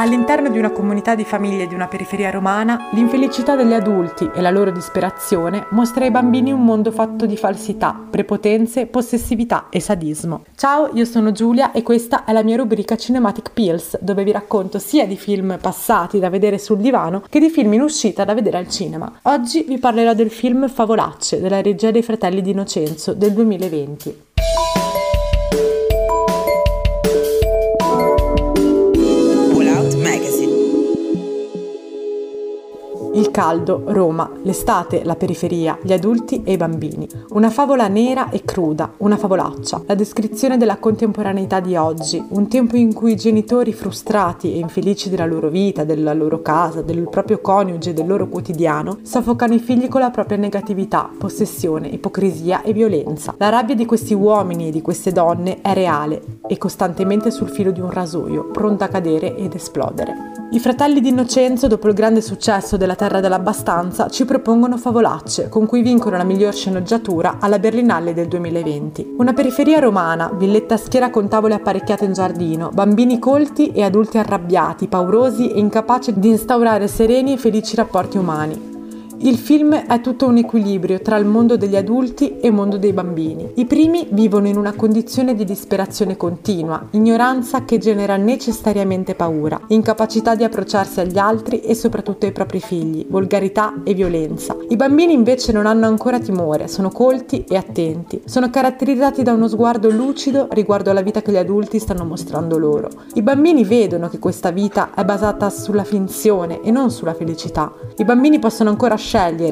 All'interno di una comunità di famiglie di una periferia romana, l'infelicità degli adulti e la loro disperazione mostra ai bambini un mondo fatto di falsità, prepotenze, possessività e sadismo. Ciao, io sono Giulia e questa è la mia rubrica Cinematic Pills, dove vi racconto sia di film passati da vedere sul divano che di film in uscita da vedere al cinema. Oggi vi parlerò del film Favolacce della regia dei fratelli di Innocenzo del 2020. Caldo, Roma, l'estate, la periferia, gli adulti e i bambini. Una favola nera e cruda, una favolaccia. La descrizione della contemporaneità di oggi, un tempo in cui i genitori frustrati e infelici della loro vita, della loro casa, del proprio coniuge, del loro quotidiano, soffocano i figli con la propria negatività, possessione, ipocrisia e violenza. La rabbia di questi uomini e di queste donne è reale e costantemente sul filo di un rasoio, pronta a cadere ed esplodere. I fratelli di Innocenzo, dopo il grande successo della Terra dell'Abbastanza, ci propongono Favolacce, con cui vincono la miglior sceneggiatura alla Berlinale del 2020. Una periferia romana, villetta schiera con tavole apparecchiate in giardino, bambini colti e adulti arrabbiati, paurosi e incapaci di instaurare sereni e felici rapporti umani. Il film è tutto un equilibrio tra il mondo degli adulti e il mondo dei bambini. I primi vivono in una condizione di disperazione continua, ignoranza che genera necessariamente paura, incapacità di approcciarsi agli altri e soprattutto ai propri figli, volgarità e violenza. I bambini invece non hanno ancora timore, sono colti e attenti, sono caratterizzati da uno sguardo lucido riguardo alla vita che gli adulti stanno mostrando loro. I bambini vedono che questa vita è basata sulla finzione e non sulla felicità. I bambini possono ancora scegliere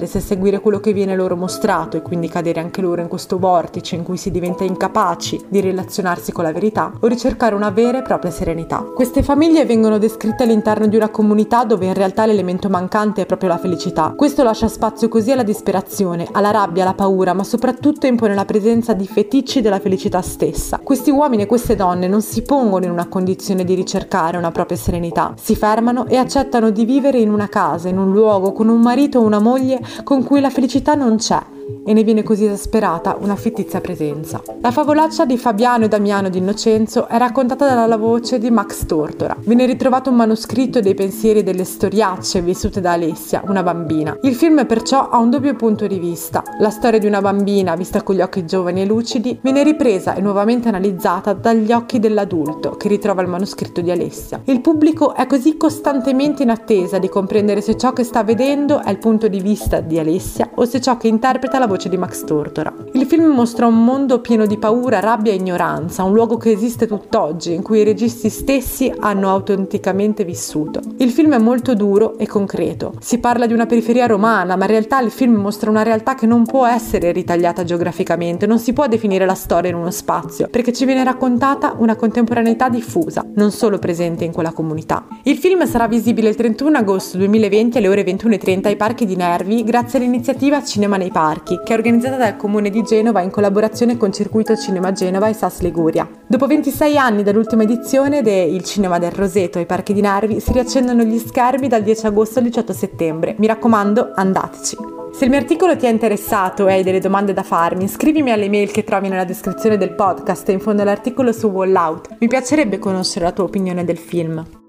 se seguire quello che viene loro mostrato e quindi cadere anche loro in questo vortice in cui si diventa incapaci di relazionarsi con la verità o ricercare una vera e propria serenità. Queste famiglie vengono descritte all'interno di una comunità dove in realtà l'elemento mancante è proprio la felicità. Questo lascia spazio così alla disperazione, alla rabbia, alla paura, ma soprattutto impone la presenza di feticci della felicità stessa. Questi uomini e queste donne non si pongono in una condizione di ricercare una propria serenità, si fermano e accettano di vivere in una casa, in un luogo, con un marito o una moglie con cui la felicità non c'è e ne viene così esasperata una fittizia presenza. La favolaccia di Fabiano e Damiano di Innocenzo è raccontata dalla voce di Max Tortora. Viene ritrovato un manoscritto dei pensieri e delle storiacce vissute da Alessia, una bambina. Il film perciò ha un doppio punto di vista. La storia di una bambina, vista con gli occhi giovani e lucidi, viene ripresa e nuovamente analizzata dagli occhi dell'adulto che ritrova il manoscritto di Alessia. Il pubblico è così costantemente in attesa di comprendere se ciò che sta vedendo è il punto di vista di Alessia o se ciò che interpreta la voce voce di Max Tortora. Il film mostra un mondo pieno di paura, rabbia e ignoranza, un luogo che esiste tutt'oggi, in cui i registi stessi hanno autenticamente vissuto. Il film è molto duro e concreto. Si parla di una periferia romana, ma in realtà il film mostra una realtà che non può essere ritagliata geograficamente, non si può definire la storia in uno spazio, perché ci viene raccontata una contemporaneità diffusa, non solo presente in quella comunità. Il film sarà visibile il 31 agosto 2020 alle ore 21.30 ai Parchi di Nervi grazie all'iniziativa Cinema nei Parchi, che è organizzata dal Comune di Genova in collaborazione con Circuito Cinema Genova e SAS Liguria. Dopo 26 anni dall'ultima edizione del Cinema del Roseto ai Parchi di Nervi si riaccendono gli schermi dal 10 agosto al 18 settembre. Mi raccomando, andateci! Se il mio articolo ti è interessato e hai delle domande da farmi, scrivimi alle mail che trovi nella descrizione del podcast e in fondo all'articolo su Wallout. Mi piacerebbe conoscere la tua opinione del film.